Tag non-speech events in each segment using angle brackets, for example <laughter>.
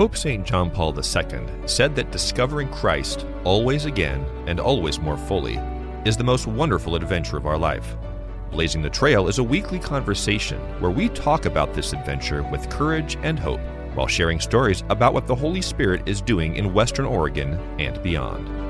Pope St. John Paul II said that discovering Christ always again and always more fully is the most wonderful adventure of our life. Blazing the Trail is a weekly conversation where we talk about this adventure with courage and hope while sharing stories about what the Holy Spirit is doing in Western Oregon and beyond.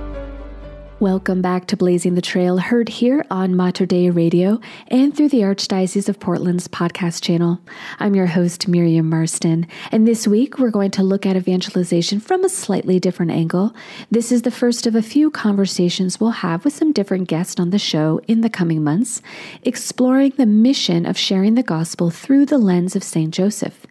Welcome back to Blazing the Trail, heard here on Mater Dei Radio and through the Archdiocese of Portland's podcast channel. I'm your host, Miriam Marston, and this week we're going to look at evangelization from a slightly different angle. This is the first of a few conversations we'll have with some different guests on the show in the coming months, exploring the mission of sharing the gospel through the lens of St. Joseph.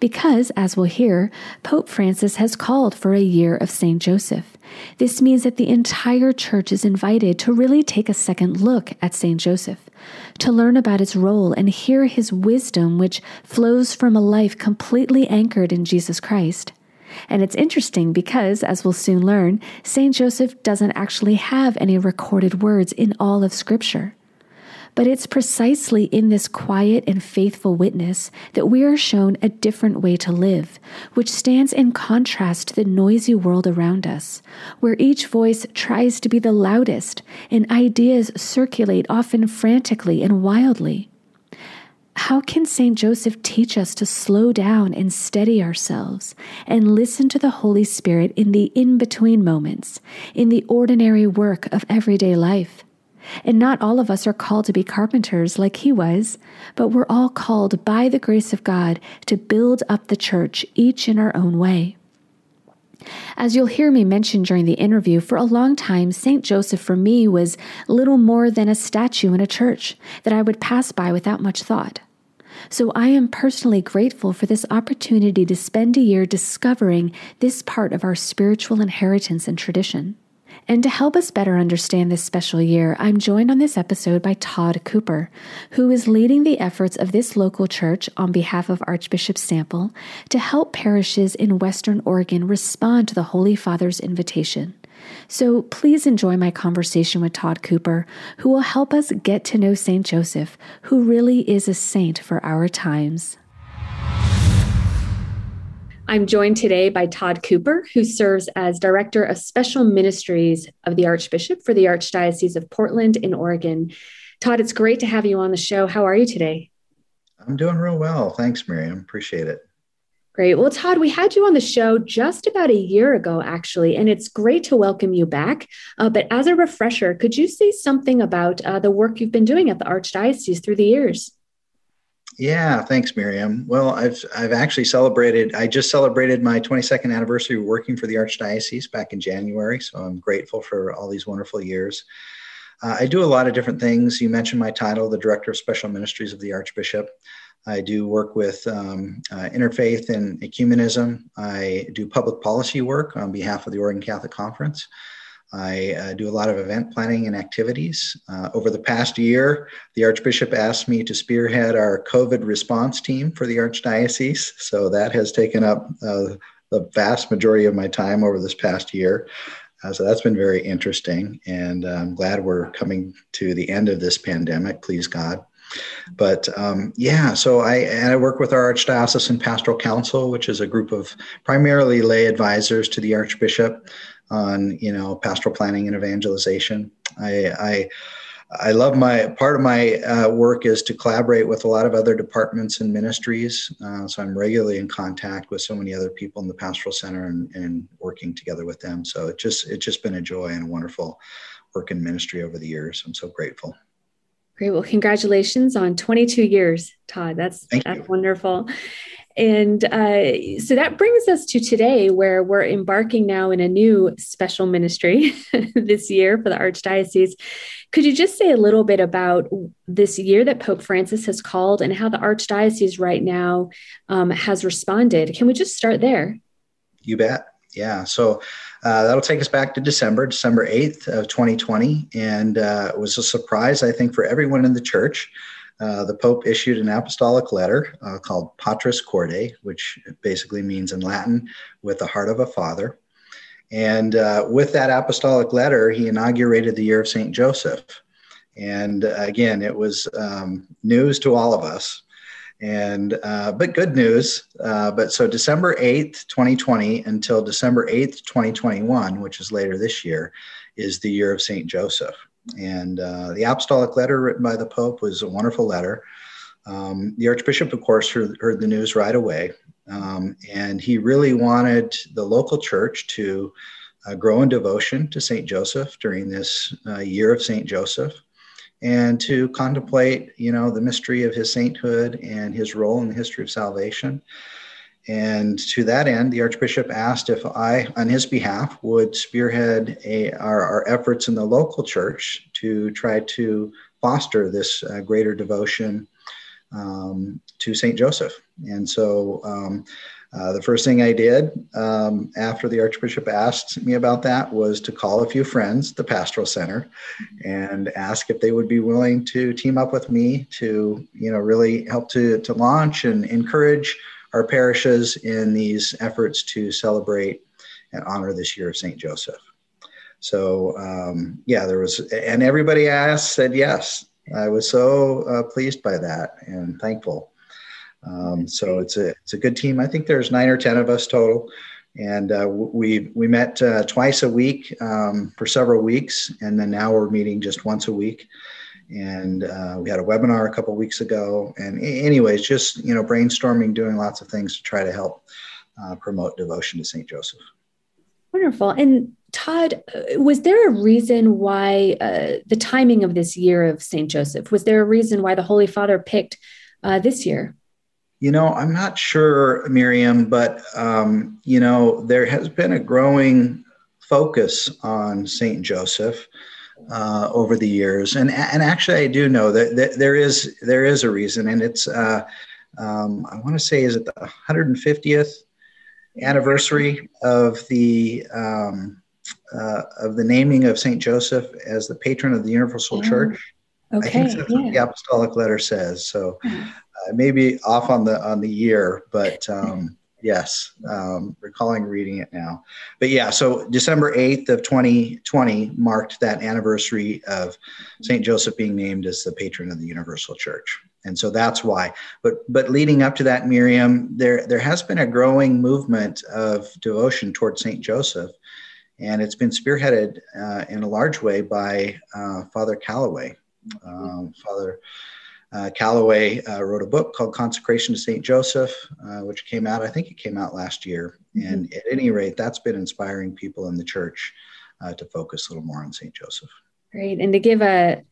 Because, as we'll hear, Pope Francis has called for a year of St. Joseph. This means that the entire church is invited to really take a second look at St. Joseph, to learn about its role and hear his wisdom, which flows from a life completely anchored in Jesus Christ. And it's interesting because, as we'll soon learn, St. Joseph doesn't actually have any recorded words in all of Scripture. But it's precisely in this quiet and faithful witness that we are shown a different way to live, which stands in contrast to the noisy world around us, where each voice tries to be the loudest and ideas circulate often frantically and wildly. How can St. Joseph teach us to slow down and steady ourselves and listen to the Holy Spirit in the in between moments, in the ordinary work of everyday life? And not all of us are called to be carpenters like he was, but we're all called by the grace of God to build up the church, each in our own way. As you'll hear me mention during the interview, for a long time, St. Joseph for me was little more than a statue in a church that I would pass by without much thought. So I am personally grateful for this opportunity to spend a year discovering this part of our spiritual inheritance and tradition. And to help us better understand this special year, I'm joined on this episode by Todd Cooper, who is leading the efforts of this local church on behalf of Archbishop Sample to help parishes in Western Oregon respond to the Holy Father's invitation. So please enjoy my conversation with Todd Cooper, who will help us get to know St. Joseph, who really is a saint for our times. I'm joined today by Todd Cooper, who serves as Director of Special Ministries of the Archbishop for the Archdiocese of Portland in Oregon. Todd, it's great to have you on the show. How are you today? I'm doing real well. Thanks, Miriam. Appreciate it. Great. Well, Todd, we had you on the show just about a year ago, actually, and it's great to welcome you back. Uh, but as a refresher, could you say something about uh, the work you've been doing at the Archdiocese through the years? Yeah, thanks, Miriam. Well, I've I've actually celebrated. I just celebrated my 22nd anniversary working for the Archdiocese back in January, so I'm grateful for all these wonderful years. Uh, I do a lot of different things. You mentioned my title, the Director of Special Ministries of the Archbishop. I do work with um, uh, interfaith and ecumenism. I do public policy work on behalf of the Oregon Catholic Conference. I uh, do a lot of event planning and activities. Uh, over the past year, the Archbishop asked me to spearhead our COVID response team for the Archdiocese. So that has taken up uh, the vast majority of my time over this past year. Uh, so that's been very interesting. And I'm glad we're coming to the end of this pandemic, please God. But um, yeah, so I, I work with our Archdiocesan Pastoral Council, which is a group of primarily lay advisors to the Archbishop on you know pastoral planning and evangelization. I, I I love my part of my uh, work is to collaborate with a lot of other departments and ministries. Uh, so I'm regularly in contact with so many other people in the pastoral center and, and working together with them. So it just it's just been a joy and a wonderful work in ministry over the years. I'm so grateful. Great. Well, congratulations on 22 years, Todd. That's Thank that's you. wonderful. And uh, so that brings us to today, where we're embarking now in a new special ministry <laughs> this year for the Archdiocese. Could you just say a little bit about this year that Pope Francis has called and how the Archdiocese right now um, has responded? Can we just start there? You bet. Yeah. So uh, that'll take us back to December, December 8th of 2020. And uh, it was a surprise, I think, for everyone in the church. Uh, the Pope issued an apostolic letter uh, called Patris Corde, which basically means in Latin, with the heart of a father. And uh, with that apostolic letter, he inaugurated the year of St. Joseph. And uh, again, it was um, news to all of us. And uh, but good news. But so December eighth, twenty twenty, until December eighth, twenty twenty one, which is later this year, is the year of Saint Joseph. And uh, the apostolic letter written by the Pope was a wonderful letter. Um, the Archbishop, of course, heard, heard the news right away, um, and he really wanted the local church to uh, grow in devotion to Saint Joseph during this uh, year of Saint Joseph and to contemplate, you know, the mystery of his sainthood and his role in the history of salvation. And to that end, the Archbishop asked if I, on his behalf, would spearhead a, our, our efforts in the local church to try to foster this uh, greater devotion um, to St. Joseph. And so um, uh, the first thing I did um, after the Archbishop asked me about that was to call a few friends, the Pastoral Center, and ask if they would be willing to team up with me to, you know, really help to, to launch and encourage our parishes in these efforts to celebrate and honor this year of St. Joseph. So, um, yeah, there was, and everybody asked, said yes. I was so uh, pleased by that and thankful. Um, so it's a it's a good team. I think there's nine or ten of us total, and uh, we we met uh, twice a week um, for several weeks, and then now we're meeting just once a week. And uh, we had a webinar a couple weeks ago. And anyways, just you know, brainstorming, doing lots of things to try to help uh, promote devotion to Saint Joseph. Wonderful. And Todd, uh, was there a reason why uh, the timing of this year of St. Joseph? Was there a reason why the Holy Father picked uh, this year? You know, I'm not sure, Miriam, but, um, you know, there has been a growing focus on St. Joseph. Uh, over the years, and and actually, I do know that, that there is there is a reason, and it's uh, um, I want to say is it the 150th anniversary of the um, uh, of the naming of Saint Joseph as the patron of the Universal Church. Okay, I think that's yeah. what the apostolic letter says. So uh, maybe off on the on the year, but um, yes, um, recalling reading it now. But yeah, so December eighth of 2020 marked that anniversary of Saint Joseph being named as the patron of the Universal Church and so that's why but but leading up to that miriam there there has been a growing movement of devotion toward saint joseph and it's been spearheaded uh, in a large way by uh, Father Calloway. Um, Father uh, Calloway uh, wrote a book called Consecration to St. Joseph, uh, which came out, I think it came out last year. Mm-hmm. And at any rate, that's been inspiring people in the church uh, to focus a little more on St. Joseph. Great. And to give a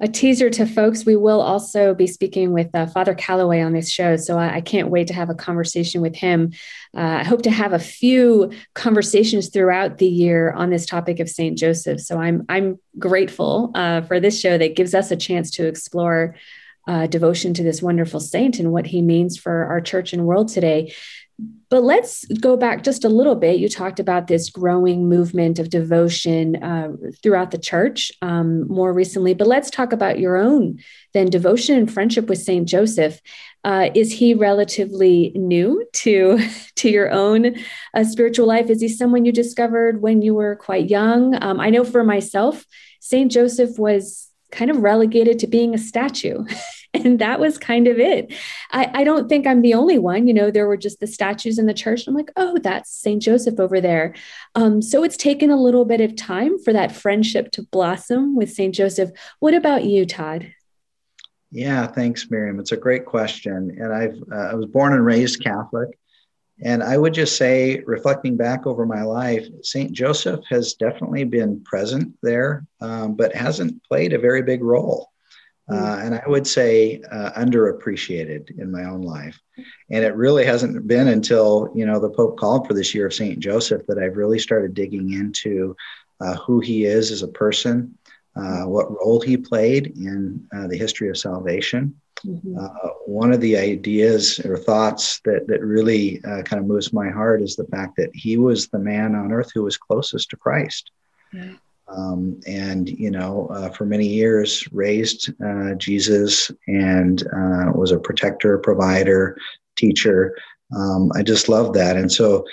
a teaser to folks. We will also be speaking with uh, Father Calloway on this show. So I, I, can't wait to have a conversation with him. Uh, I hope to have a few conversations throughout the year on this topic of St. Joseph. So I'm, I'm grateful uh, for this show that gives us a chance to explore uh, devotion to this wonderful saint and what he means for our church and world today. But let's go back just a little bit. You talked about this growing movement of devotion uh, throughout the church um, more recently, but let's talk about your own then devotion and friendship with Saint Joseph. Uh, is he relatively new to <laughs> to your own uh, spiritual life? Is he someone you discovered when you were quite young? Um, I know for myself, Saint Joseph was kind of relegated to being a statue. <laughs> and that was kind of it. I, I, don't think I'm the only one. You know, there were just the statues in the church. I'm like, oh, that's St. Joseph over there. Um, so it's taken a little bit of time for that friendship to blossom with St. Joseph. What about you, Todd? Yeah, thanks, Miriam. It's a great question. And I've uh, I was born and raised Catholic. And I would just say, reflecting back over my life, St. Joseph has definitely been present there, um, but hasn't played a very big role. Uh, and I would say uh, underappreciated in my own life. And it really hasn't been until you know the Pope called for this year of Saint Joseph that I've really started digging into uh, who he is as a person, uh, what role he played in uh, the history of salvation. Mm-hmm. Uh, one of the ideas or thoughts that that really kind of moves my heart is the fact that he was the man on earth who was closest to Christ. Yeah. Um, and you know uh, for many years raised uh, jesus and uh, was a protector provider teacher. Um, i just love that. And so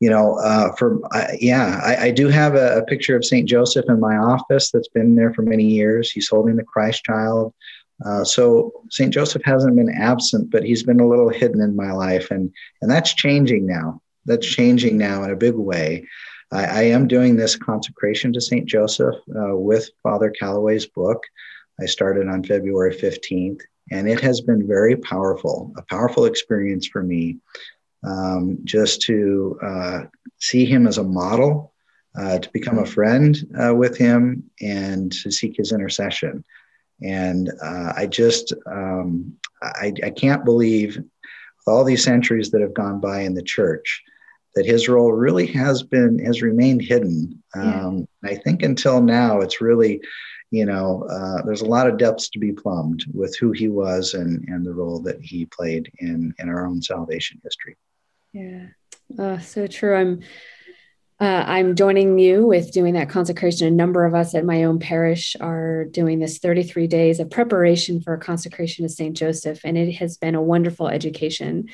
you know uh, for yeah I, I, do have a, a, picture of saint joseph in my office that's been there for many years. He's holding the christ child Uh, so St. Joseph hasn't been absent, but he's been a little hidden in my life, and and that's changing now. That's changing now in a big way. I, I am doing this consecration to St. Joseph uh, with Father Calloway's book. I started on February 15th, and it has been very powerful, a powerful experience for me um, just to uh, see him as a model, uh, to become a friend uh, with him, and to seek his intercession. And uh, I just, um, I, I can't believe all these centuries that have gone by in the church, that his role really has been has remained hidden. Um, yeah. I think until now, it's really, you know, uh, there's a lot of depths to be plumbed with who he was and and the role that he played in in our own salvation history. Yeah, uh, so true. I'm. Uh, I'm joining you with doing that consecration. A number of us at my own parish are doing this 33 days of preparation for a consecration to St. Joseph, and it has been a wonderful education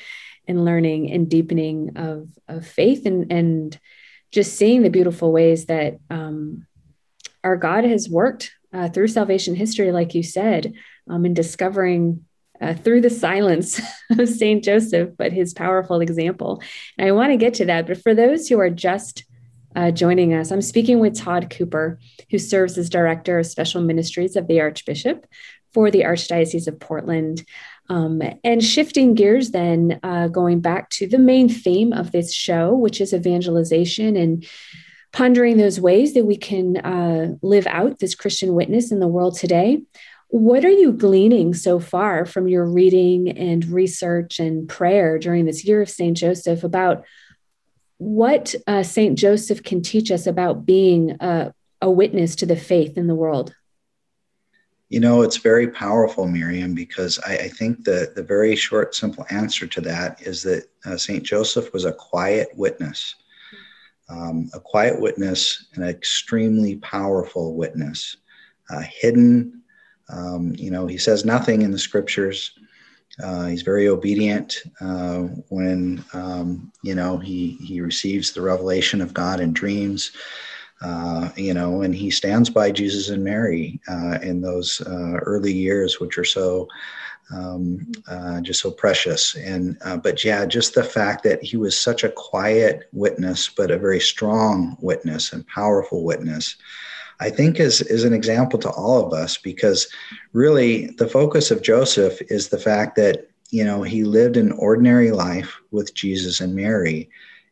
and learning and deepening of, of faith and, and just seeing the beautiful ways that um, our God has worked uh, through salvation history, like you said, um, discovering uh, through the silence <laughs> of Saint Joseph, but his powerful example. And I want to get to that. But for those who are just uh, joining us, I'm speaking with Todd Cooper, who serves as Director of Special Ministries of the Archbishop for the Archdiocese of Portland. Um, and shifting gears, then uh, going back to the main theme of this show, which is evangelization and pondering those ways that we can uh, live out this Christian witness in the world today. What are you gleaning so far from your reading and research and prayer during this year of St. Joseph about what uh, St. Joseph can teach us about being a, a witness to the faith in the world? You know, it's very powerful, Miriam, because I, I think the, the very short, simple answer to that is that uh, St. Joseph was a quiet witness, um, a quiet witness, an extremely powerful witness, uh, hidden. Um, you know, he says nothing in the scriptures. Uh, he's very obedient uh, when um, you know he he receives the revelation of God in dreams uh, you know, and he stands by Jesus and Mary uh, in those uh, early years, which are so um, uh, just so precious. And but yeah, just the fact that he was such a quiet witness, but a very strong witness and powerful witness. I think is is an example to all of us because really the focus of Joseph is the fact that you know he lived an ordinary life with Jesus and Mary.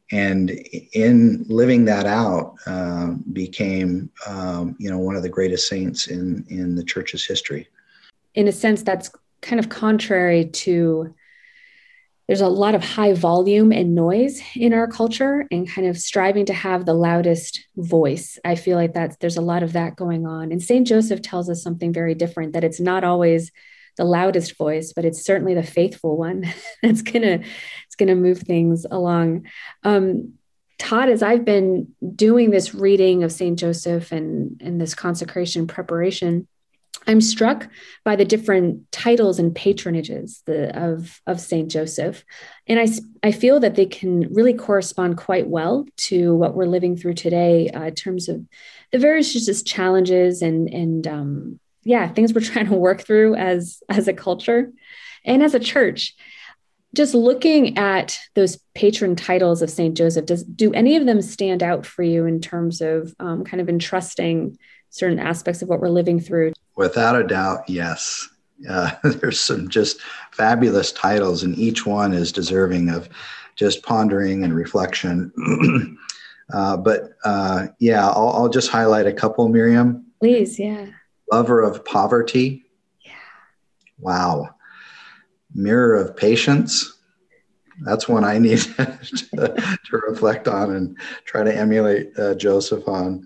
And in living that out uh, became um, you know one of the greatest saints in in the church's history. In a sense that's kind of contrary to there's a lot of high volume and noise in our culture and kind of striving to have the loudest voice i feel like that's there's a lot of that going on and st joseph tells us something very different that it's not always the loudest voice, but it's certainly the faithful one <laughs> that's gonna it's gonna move things along. Um, Todd, as I've been doing this reading of Saint Joseph and and this consecration preparation, I'm struck by the different titles and patronages the, of, of St. Joseph. And I, I feel that they can really correspond quite well to what we're living through today uh, in terms of the various just challenges and, and um, yeah things we're <laughs> trying to work through as as a culture and as a church just looking at those patron titles of St. Joseph, does do any of them stand out for you in terms of um, kind of entrusting certain aspects of what we're living through? Without a doubt, yes. Uh, <laughs> there's some just fabulous titles, and each one is deserving of just pondering and reflection. <clears throat> uh, but uh, yeah, I'll, I'll just highlight a couple, Miriam. Please, yeah lover of poverty. Yeah. Wow. Mirror of patience. That's one I need <laughs> to, to, reflect on and try to emulate uh, Joseph on.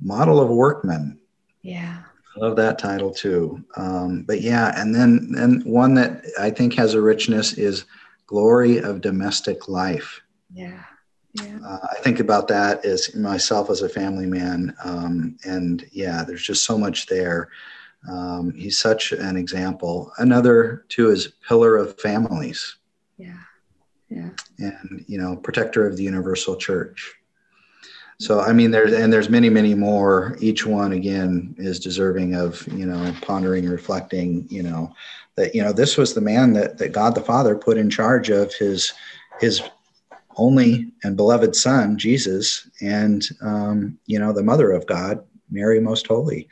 Model of workman. Yeah. I love that title too. Um, but yeah, and then and one that I think has a richness is glory of domestic life. Yeah. Yeah. Uh, I think about that as myself as a family man. Um, and yeah, there's just so much there. Um, he's such an example. Another, too, is pillar of families. Yeah. Yeah. And, you know, protector of the universal church. So I mean, there's and there's many, many more. Each one again is deserving of you know pondering, reflecting. You know that you know this was the man that that God the Father put in charge of his his only and beloved Son Jesus, and um, you know the Mother of God, Mary Most Holy.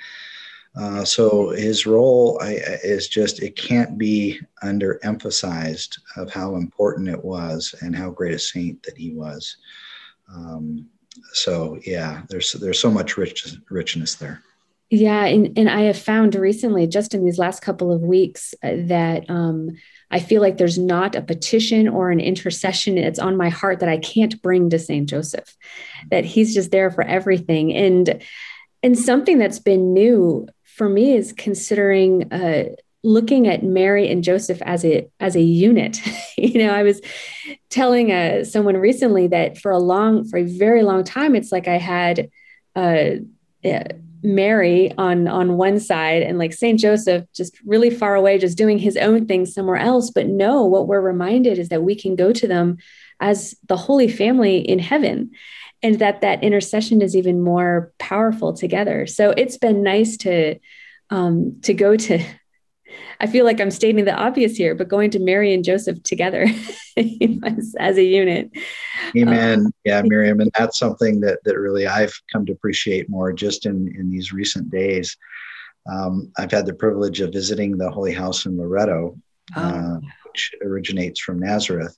Uh, so his role I, is just it can't be underemphasized of how important it was and how great a saint that he was. Um, so yeah, there's there's so much rich, richness there. Yeah, and, and I have found recently, just in these last couple of weeks, uh, that um, I feel like there's not a petition or an intercession that's on my heart that I can't bring to Saint Joseph. That he's just there for everything, and and something that's been new for me is considering uh, looking at Mary and Joseph as a as a unit. <laughs> you know, I was telling uh, someone recently that for a long, for a very long time, it's like I had uh, Mary on on one side and like Saint Joseph just really far away, just doing his own thing somewhere else. But no, what we're reminded is that we can go to them as the Holy Family in heaven and that that intercession is even more powerful together so it's been nice to um, to go to i feel like i'm stating the obvious here but going to mary and joseph together <laughs> as, a unit amen um, yeah <laughs> miriam and that's something that that really i've come to appreciate more just in in these recent days um, i've had the privilege of visiting the holy house in Loreto, oh. uh, which originates from nazareth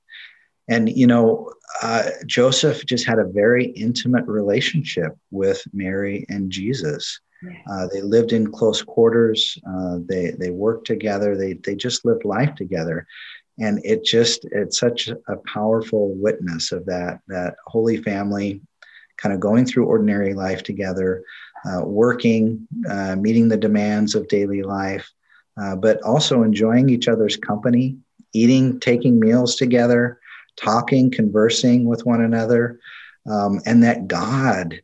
and, you know, uh, Joseph just had a very intimate relationship with Mary and Jesus. Uh, they lived in close quarters. Uh, they they worked together. They they just lived life together, and it just it's such a powerful witness of that that holy family, kind of going through ordinary life together, uh, working, uh, meeting the demands of daily life, uh, but also enjoying each other's company, eating, taking meals together talking, conversing with one another, um, and that God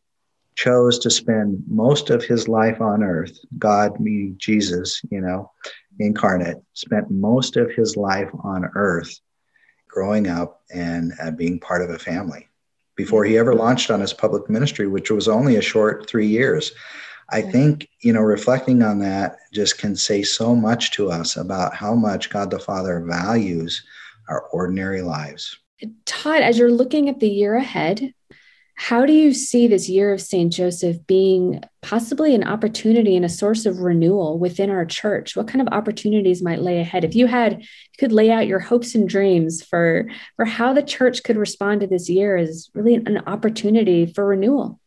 chose to spend most of his life on earth, God, me, Jesus, you know, incarnate, spent most of his life on earth growing up and uh, being part of a family before he ever launched on his public ministry, which was only a short three years. I think, you know, reflecting on that just can say so much to us about how much God the Father values our ordinary lives. Todd, as you're looking at the year ahead, how do you see this year of St. Joseph being possibly an opportunity and a source of renewal within our church? What kind of opportunities might lay ahead? If you had you could lay out your hopes and dreams for for how the church could respond to this year is really an opportunity for renewal.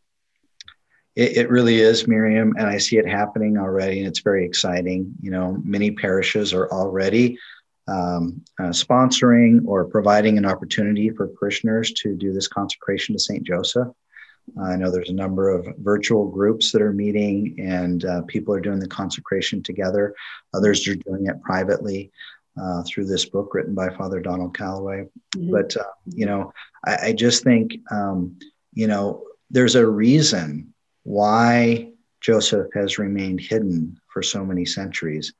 It, it really is, Miriam, and I see it happening already, and it's very exciting. You know, many parishes are already um, uh, sponsoring or providing an opportunity for parishioners to do this consecration to St. Joseph. Uh, I know there's a number of virtual groups that are meeting and uh, people are doing the consecration together. Others are doing it privately uh, through this book written by Father Donald Calloway. Mm-hmm. But, uh, you know, I, I just think, um, you know, there's a reason why Joseph has remained hidden for so many centuries.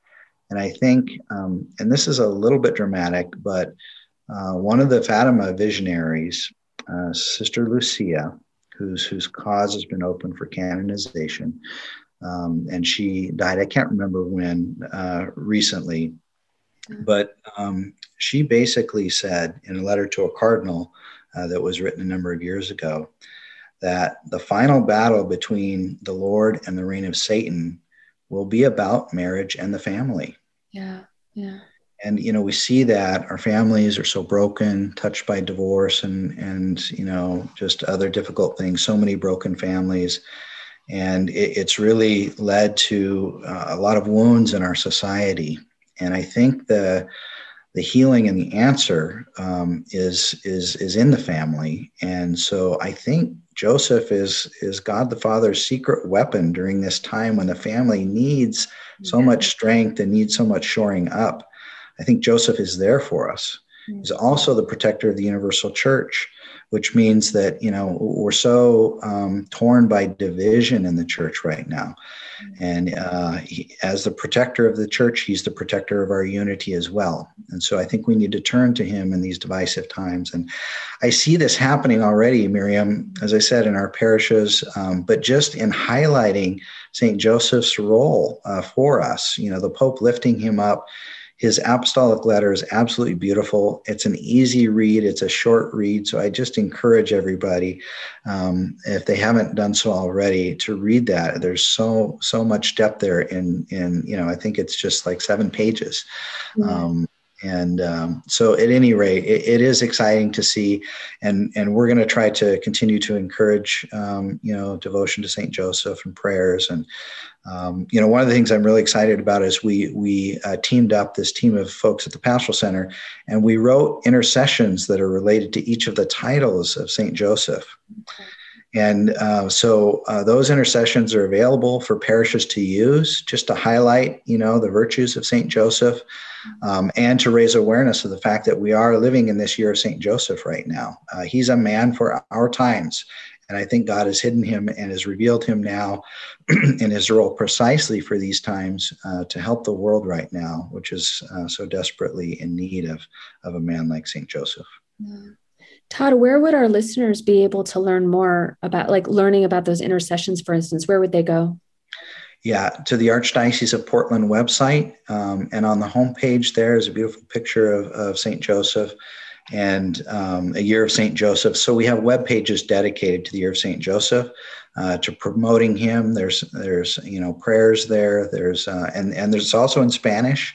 And I think, um, and this is a little bit dramatic, but uh, one of the Fatima visionaries, uh, Sister Lucia, whose whose cause has been open for canonization, um, and she died. I can't remember when uh, recently, but um, she basically said in a letter to a cardinal uh, that was written a number of years ago that the final battle between the Lord and the reign of Satan will be about marriage and the family. Yeah. Yeah. And you know, we see that our families are so broken, touched by divorce and and you know, just other difficult things, so many broken families. And it, it's really led to uh, a lot of wounds in our society. And I think the the healing and the answer um, is is is in the family. And so I think Joseph is is God the Father's secret weapon during this time when the family needs so much strength and needs so much shoring up. I think Joseph is there for us. He's also the protector of the universal church. Which means that you know we're so um, torn by division in the church right now. And uh, he, as the protector of the church he's the protector of our unity as well. And so i think we need to turn to him in these divisive times. And i see this happening already miriam as i said in our parishes um, but just in highlighting st joseph's role uh, for us you know the pope lifting him up his apostolic letter is absolutely beautiful. It's an easy read, it's a short read. So I just encourage everybody, um, if they haven't done so already, to read that. There's so, so much depth there in, in you know, I think it's just like seven pages. Mm-hmm. Um, and um, so at any rate it, it is exciting to see and and we're going to try to continue to encourage um, you know devotion to saint joseph and prayers and um, you know, one of the things I'm really excited about is we we uh, teamed up this team of folks at the Pastoral Center, and we wrote intercessions that are related to each of the titles of Saint Joseph. Okay. And uh, so uh, those intercessions are available for parishes to use, just to highlight, you know, the virtues of Saint Joseph, um, and to raise awareness of the fact that we are living in this year of Saint Joseph right now. Uh, he's a man for our times, and I think God has hidden him and has revealed him now <clears throat> in his role precisely for these times uh, to help the world right now, which is uh, so desperately in need of, of a man like St. Joseph. Todd, where would our listeners be able to learn more about, like learning about those intercessions, for instance? Where would they go? Yeah, to the Archdiocese of Portland website. Um, and on the homepage, there is a beautiful picture of, of St. Joseph and um, a year of St. Joseph. So we have web pages dedicated to the year of St. Joseph, uh, to promoting him. There's there's you know prayers there. There's uh, and and there's also in Spanish.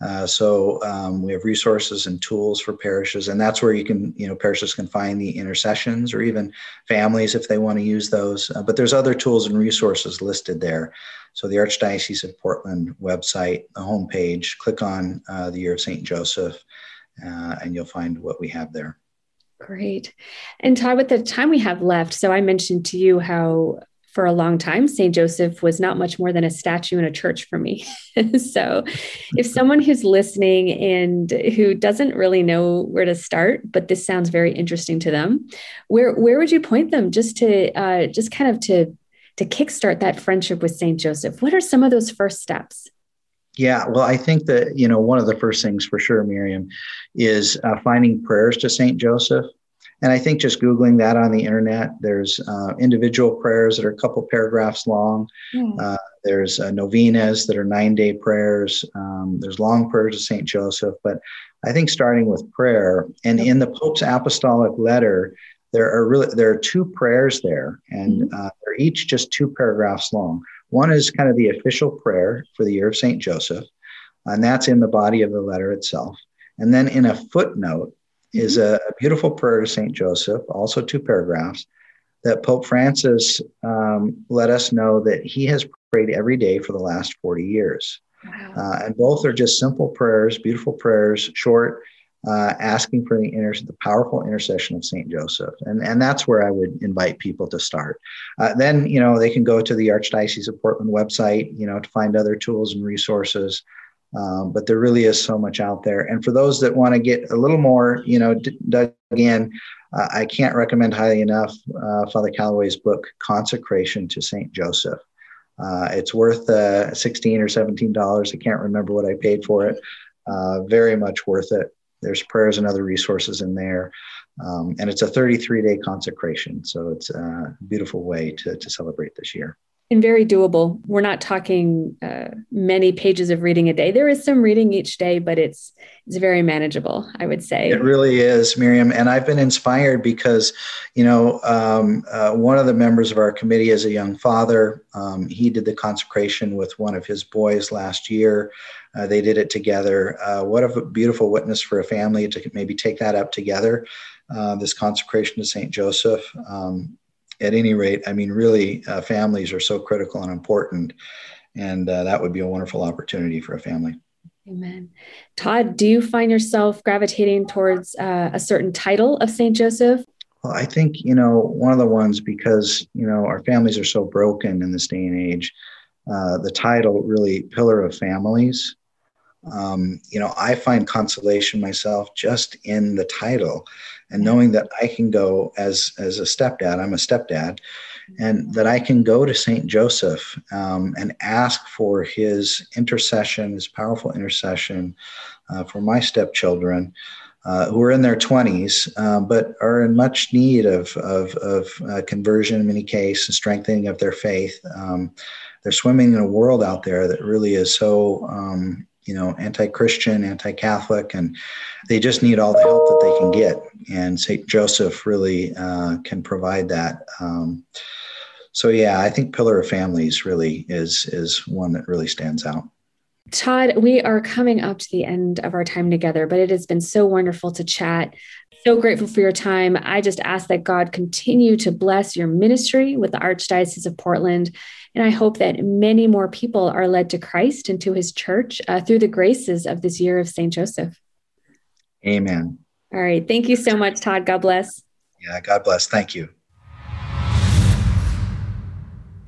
Uh, so um, we have resources and tools for parishes, and that's where you can, you know, parishes can find the intercessions or even families if they want to use those. Uh, but there's other tools and resources listed there. So the Archdiocese of Portland website, the homepage, click on uh, the Year of Saint Joseph, uh, and you'll find what we have there. Great. And Todd, with the time we have left, so I mentioned to you how for a long time, St. Joseph was not much more than a statue in a church for me. <laughs> so, if <laughs> someone who's listening and who doesn't really know where to start, but this sounds very interesting to them, where where would you point them just to uh, just kind of to to kickstart that friendship with St. Joseph? What are some of those first steps? Yeah, well, I think that, you know, one of the first things for sure, Miriam, is uh, finding prayers to St. Joseph. And I think just Googling that on the internet, there's uh, individual prayers that are a couple paragraphs long. Mm. Uh, there's uh, novenas that are nine day prayers. Um, there's long prayers to St. Joseph. But I think starting with prayer, and in the Pope's apostolic letter, there are really there are two prayers there, and mm-hmm. uh, they're each just two paragraphs long. One is kind of the official prayer for the year of St. Joseph, and that's in the body of the letter itself. And then in a footnote mm-hmm. is a, a, beautiful prayer to St. Joseph, also two paragraphs, that Pope Francis um, let us know that he has prayed every day for the last 40 years. Wow. Uh, and both are just simple prayers, beautiful prayers, short, uh, asking for the, inter- the powerful intercession of Saint Joseph, and and that's where I would invite people to start. Uh, then you know they can go to the Archdiocese of Portland website, you know, to find other tools and resources. Um, but there really is so much out there, and for those that want to get a little more, you know, d- dug in, uh, I can't recommend highly enough uh, Father Calloway's book Consecration to Saint Joseph. Uh, it's worth uh, 16 or 17 dollars. I can't remember what I paid for it. very much worth it. There's prayers and other resources in there. Um, and it's a 33 day consecration. So it's a beautiful way to, to celebrate this year. And very doable. We're not talking uh, many pages of reading a day. There is some reading each day, but it's it's very manageable. I would say it really is, Miriam. And I've been inspired because, you know, um, uh, one of the members of our committee is a young father. Um, he did the consecration with one of his boys last year. Uh, they did it together. Uh, what a beautiful witness for a family to maybe take that up together. Uh, this consecration to Saint Joseph. Um, at any rate, I mean, really, uh, families are so critical and important, and uh, that would be a wonderful opportunity for a family. Amen. Todd, do you find yourself gravitating towards uh, a certain title of Saint Joseph? Well, I think you know one of the ones because you know our families are so broken in this day and age. the title really, pillar of families Um, you know, I find consolation myself just in the title and knowing that I can go as as a stepdad. I'm a stepdad, and that I can go to Saint Joseph um, and ask for his intercession, his powerful intercession uh, for my stepchildren. Uh, who are in their 20s, uh, but are in much need of, of, of uh, conversion in many cases and strengthening of their faith. Um, they're swimming in a world out there that really is so um, you know anti-christian anti-catholic and they just need all the help that they can get. And st joseph really uh, can provide that. Um, so yeah i think pillar of families really is is one that really stands out. Todd we are coming up to the end of our time together but it has been so wonderful to chat so grateful for your time i just ask that god continue to bless your ministry with the archdiocese of portland and I hope that many more people are led to Christ and to his church uh, through the graces of this year of St. Joseph. Amen. All right. Thank you so much, Todd. God bless. Yeah, God bless. Thank you.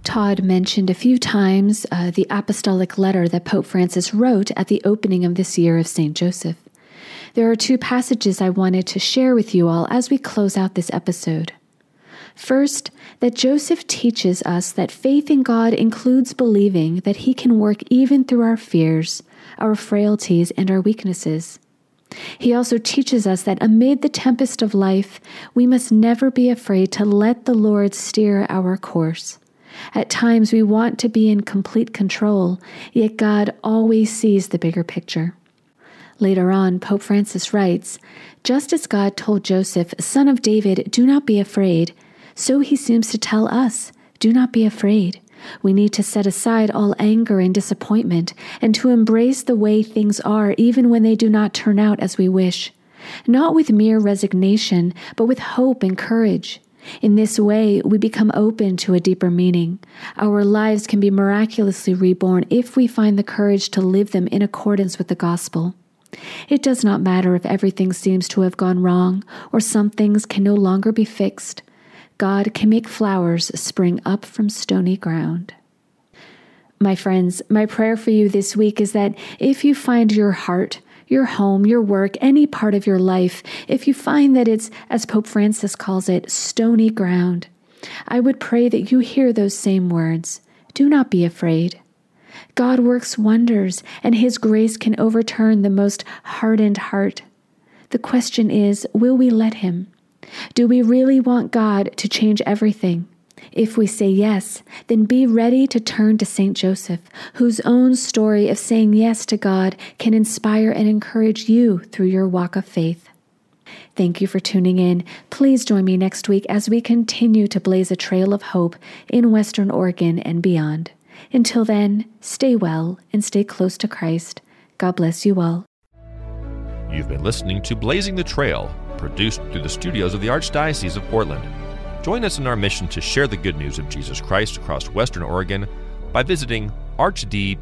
Todd mentioned a few times uh, the apostolic letter that Pope Francis wrote at the opening of this year of St. Joseph. There are two passages I wanted to share with you all as we close out this episode. First, that Joseph teaches us that faith in God includes believing that He can work even through our fears, our frailties, and our weaknesses. He also teaches us that amid the tempest of life, we must never be afraid to let the Lord steer our course. At times, we want to be in complete control, yet God always sees the bigger picture. Later on, Pope Francis writes Just as God told Joseph, son of David, do not be afraid, so he seems to tell us do not be afraid. We need to set aside all anger and disappointment and to embrace the way things are, even when they do not turn out as we wish. Not with mere resignation, but with hope and courage. In this way, we become open to a deeper meaning. Our lives can be miraculously reborn if we find the courage to live them in accordance with the gospel. It does not matter if everything seems to have gone wrong or some things can no longer be fixed. God can make flowers spring up from stony ground. My friends, my prayer for you this week is that if you find your heart, your home, your work, any part of your life, if you find that it's, as Pope Francis calls it, stony ground, I would pray that you hear those same words. Do not be afraid. God works wonders, and His grace can overturn the most hardened heart. The question is will we let Him? Do we really want God to change everything? If we say yes, then be ready to turn to St. Joseph, whose own story of saying yes to God can inspire and encourage you through your walk of faith. Thank you for tuning in. Please join me next week as we continue to blaze a trail of hope in Western Oregon and beyond. Until then, stay well and stay close to Christ. God bless you all. You've been listening to Blazing the Trail produced through the studios of the Archdiocese of Portland. Join us in our mission to share the good news of Jesus Christ across Western Oregon by visiting archdpdx.org.